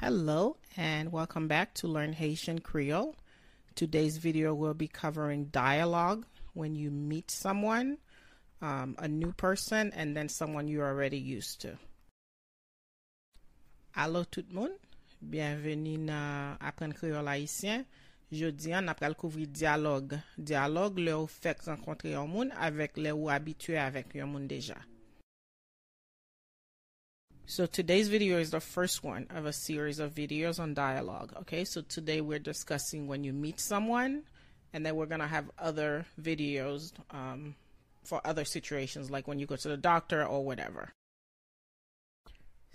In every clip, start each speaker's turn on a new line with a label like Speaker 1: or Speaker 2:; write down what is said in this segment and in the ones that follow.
Speaker 1: Hello and welcome back to Learn Haitian Creole. Today's video will be covering dialogue when you meet someone, um, a new person, and then someone you're already used to. Allô tout le monde, bienvenue dans Apprendre Créole Haïtien. Jodi an kouvri le ou fek renkontre yon moun avek le ou habitue avek yon moun deja. So today's video is the first one of a series of videos on dialogue. Okay, so today we're discussing when you meet someone, and then we're gonna have other videos um, for other situations, like when you go to the doctor or whatever.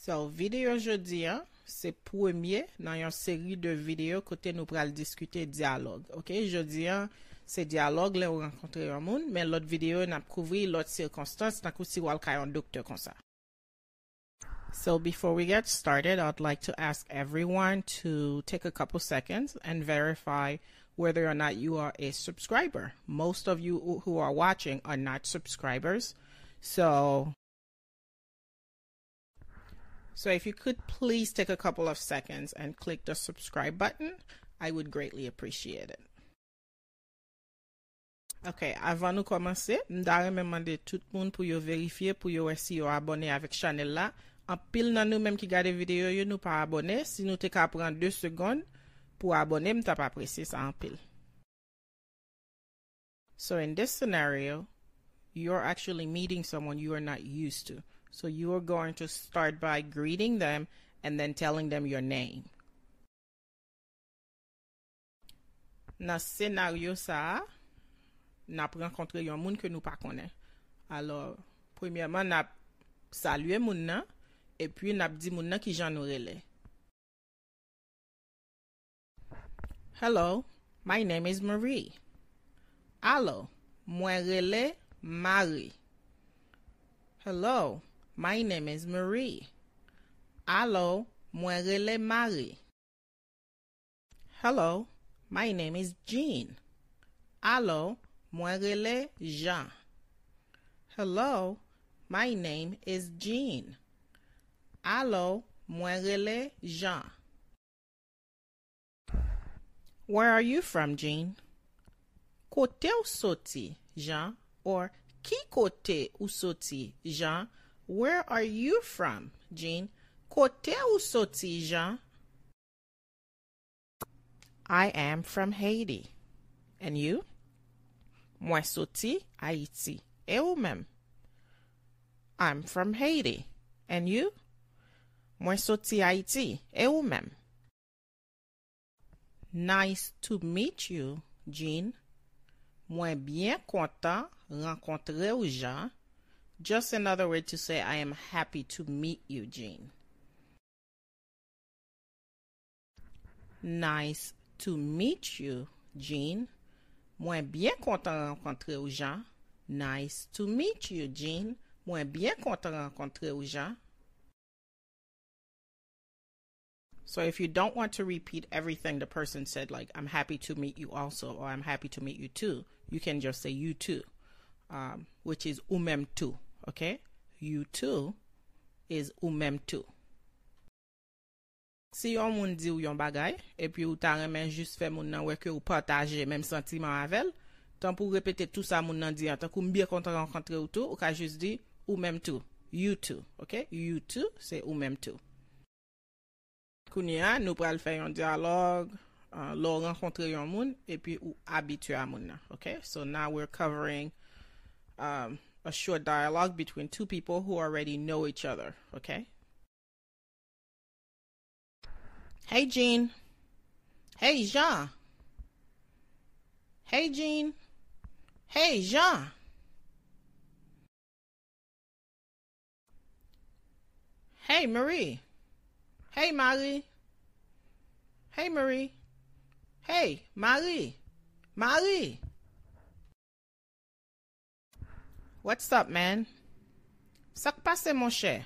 Speaker 1: So, videyo jodi an, se pwemye nan yon seri de videyo kote nou pral diskute diyalog. Ok, jodi an, se diyalog le ou renkontre yon moun, men lot videyo nan prouvri lot sirkonstans nan kou si wal kayon doktor konsa. So before we get started, I'd like to ask everyone to take a couple seconds and verify whether or not you are a subscriber. Most of you who are watching are not subscribers. So so if you could please take a couple of seconds and click the subscribe button, I would greatly appreciate it. Ok, avan nou komanse, mda rememande tout moun pou yo verifiye pou yo wè si yo abone avik chanel la. An pil nan nou menm ki gade video yo nou pa abone, si nou te ka pran 2 segonde pou abone, mta pa apresi sa an pil. So in this scenario, you're actually meeting someone you are not used to. So you are going to start by greeting them and then telling them your name. Nan senaryo sa, nap renkontre yon moun ke nou pa konen. Alors, premièman nap salye moun nan, epi nap di moun nan ki jan nou rele. Hello, my name is Marie. Alo, mwen rele Marie. Hello, my name is Marie. Allo, mwen rele Marie. Hello, my name is Jean. Allo, mwen rele Jean. Hello, my name is Jean. Allo, mwen rele Jean. Where are you from, Jean? Kote ou soti, Jean? Or ki kote ou soti, Jean? Where are you from, Jean? Kote ou soti, Jean? I am from Haiti. And you? Mwen soti, Haiti. E ou mem? I'm from Haiti. And you? Mwen soti Haiti. E ou mem? Nice to meet you, Jean. Mwen bien kontan renkontre ou Jean. Just another way to say I am happy to meet you, Jean. Nice to meet you, Jean. Mwen bien kontan renkontre ou Jean. Nice to meet you, Jean. Mwen bien kontan renkontre ou Jean. So if you don't want to repeat everything the person said, like, I'm happy to meet you also, or I'm happy to meet you too, you can just say you too, um, which is ou même tout, Okay? You too is ou mem too. Si yon moun di ou yon bagay, epi ou ta remen jist fe moun nan weke ou pataje menm sentiman avel, tan pou repete tout sa moun nan di an, tan kou mbir konta renkontre ou tou, ou ka jist di ou mem tou. You too, ok? You too, se ou mem tou. Kouni an, nou pral fè yon dialog, uh, lò renkontre yon moun, epi ou abitue a moun nan, ok? So now we're covering um, a short dialogue between two people who already know each other, ok? Hey, Jean. Hey, Jean. Hey, Jean. Hey, Jean. Hey, Marie. Hey, Marie. Hey, Marie. Hey, Marie. Marie. What's up, man? Sak pase, mon chè?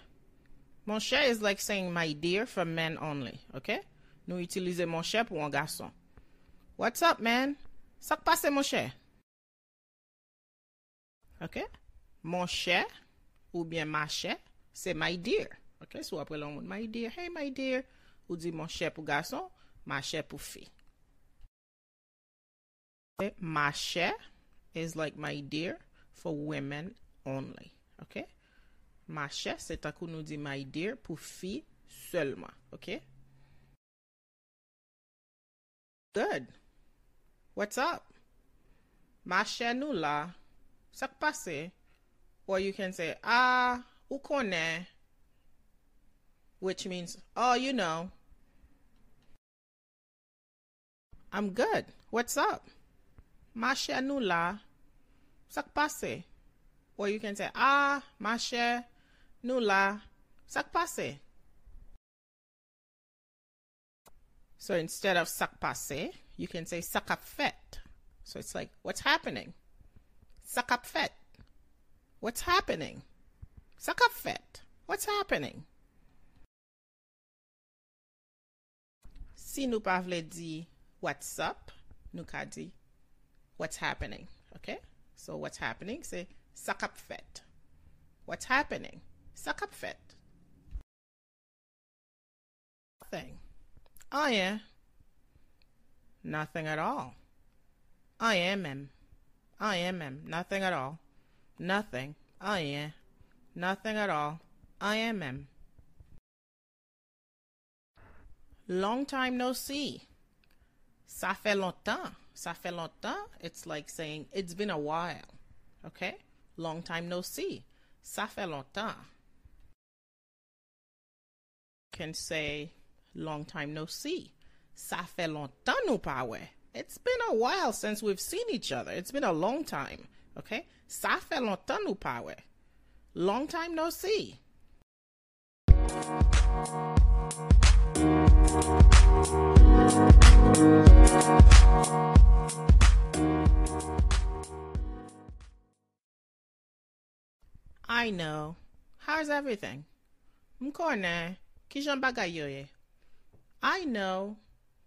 Speaker 1: Mon chè is like saying my dear for men only, ok? Nou itilize mon chè pou an gason. What's up, man? Sak pase, mon chè? Ok? Mon chè ou bien ma chè, se my dear. Ok? Sou apre lon moun, my dear, hey my dear. Ou di mon chè pou gason, ma chè pou fi. Ma chè is like my dear. For women only. Ok? Ma chère, c'est takou nou di my dear pou fi seulement. Ok? Good. What's up? Ma chère nou la. Sak pase. Or you can say, ah, ou konen. Which means, oh, you know. I'm good. What's up? Ma chère nou la. Sak pase. Or you can say, ah, ma chère la. Sak pase. So instead of sak pase, you can say sak ap fet. So it's like, what's happening? Sak ap fet. What's happening? Sak ap fet. What's happening? Si nou pa vle di what's up, nou ka di what's happening. Okay? So what's happening, say sak ap fet. What's happening? Sak ap fet. Nothing. I am. Nothing at all. I am him. I am him. Nothing at all. Nothing. Oh yeah. Nothing at all. I am him. Long time no see. Ça fait longtemps. Ça fait longtemps. It's like saying it's been a while. Okay? Long time no see. Ça fait longtemps. Can say long time no see. Ça fait longtemps nous. It's been a while since we've seen each other. It's been a long time. Okay? Ça fait longtemps nous. Long time no see. I know. How's everything? Mkone. Ki jan bagay? I know.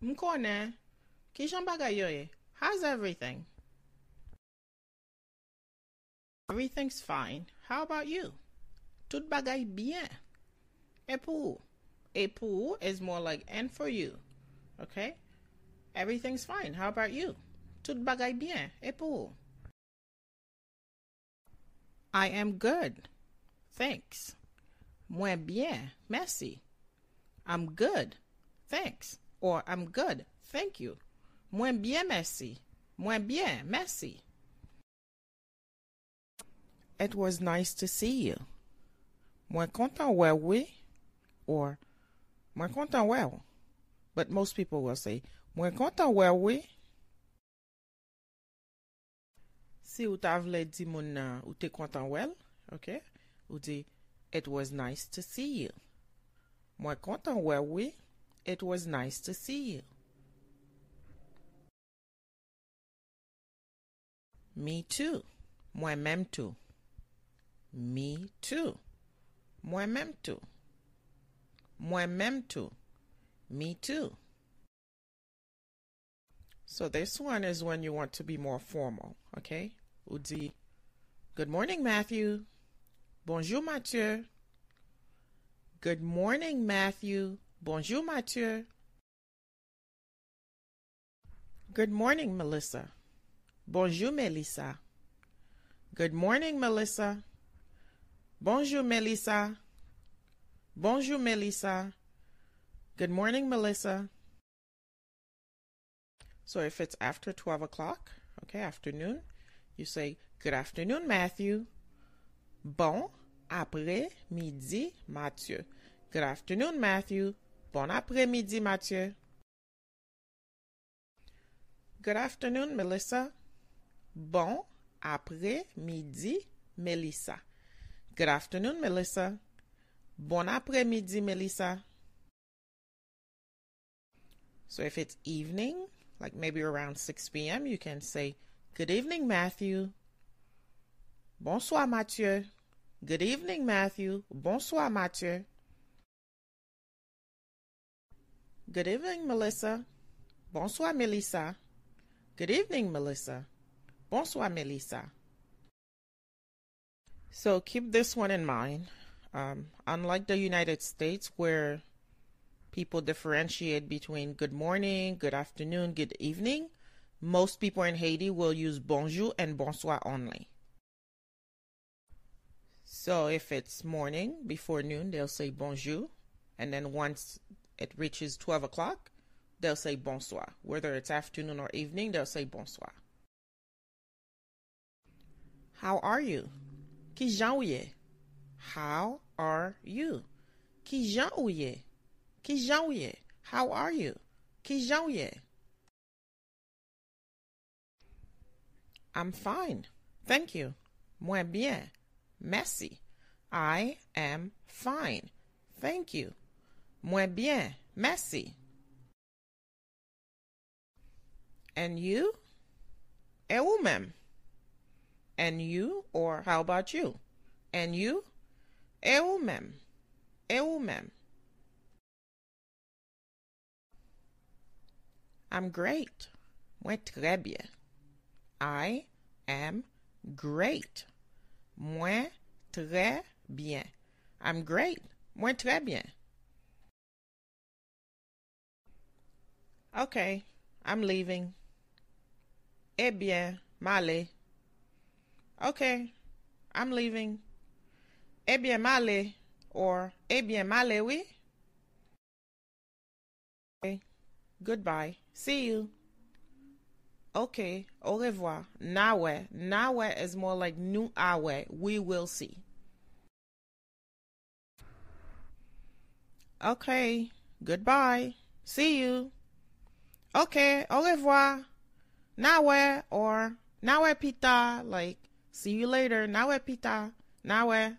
Speaker 1: Mkone. Ki jan bagay? How's everything? Everything's fine. How about you? Tout bagay bien. Et pour? Et pour is more like and for you. Okay? Everything's fine. How about you? Tout bagay bien. Et pour? I am good. Thanks. Muy bien. Merci. I'm good. Thanks. Or I'm good. Thank you. Muy bien, merci. Muy bien, merci. It was nice to see you. Muy content wè oui. Or muy content well. But most people will say, Muy content wè oui. Si ou ta vle di moun nan ou te kontan wel, ok? Ou di, it was nice to see you. Mwen kontan wel, oui. It was nice to see you. Me too. Mwen mem tou. Me too. Mwen mem tou. Mwen mem tou. Me too. So this one is when you want to be more formal, okay? Ou Good morning, Matthew. Bonjour, Mathieu. Good morning, Matthew. Bonjour, Mathieu. Good morning, Melissa. Bonjour, Melissa. Good morning, Melissa. Bonjour, Melissa. Bonjour, Melissa. Good morning, Melissa. So if it's after 12 o'clock, okay, afternoon, you say, Good afternoon, Matthew. Bon après-midi, Mathieu. Good afternoon, Matthew. Bon après-midi, Mathieu. Good afternoon, Melissa. Bon après-midi, Melissa. Good afternoon, Melissa. Bon après-midi, Melissa. So if it's evening, like maybe around 6 p.m., you can say, Good evening, Matthew. Bonsoir, Mathieu. Good evening, Matthew. Bonsoir, Mathieu. Good evening, Melissa. Bonsoir, Melissa. Good evening, Melissa. Bonsoir, Melissa. So keep this one in mind. Um, unlike the United States, where people differentiate between good morning, good afternoon, good evening, most people in Haiti will use bonjour and bonsoir only. So if it's morning before noon, they'll say bonjour. And then once it reaches 12 o'clock, they'll say bonsoir. Whether it's afternoon or evening, they'll say bonsoir. How are you? Ki jan ou ye? How are you? Ye? Ki jan ou ye? How are you? Ki jan I'm fine. Thank you. Muy bien. Merci. I am fine. Thank you. Muy bien. Merci. And you? Vous même? And you? Or how about you? And you? Vous même? Vous même? I'm great. Muy très bien. I am great. Muy très bien. I'm great. Muy très bien. Okay, I'm leaving. Eh bien, m'aller. Okay, I'm leaving. Eh bien, m'aller. Or, eh bien, m'aller, oui? Okay, goodbye. See you. Okay, au revoir. Nawe. Nawe is more like nu awe. We will see. Okay, goodbye. See you. Okay, au revoir. Nawe or nawe pita, like see you later. Nawe pita. Nawe.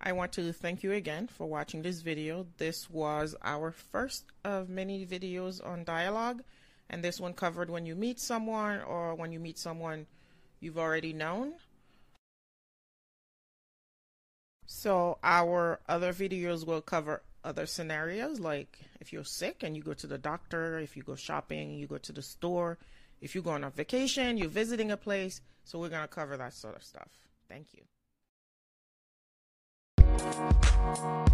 Speaker 1: I want to thank you again for watching this video. This was our first of many videos on dialogue and this one covered when you meet someone or when you meet someone you've already known. So our other videos will cover other scenarios like if you're sick and you go to the doctor, if you go shopping, you go to the store, if you go on a vacation, you're visiting a place. So we're going to cover that sort of stuff. Thank you. Thank you.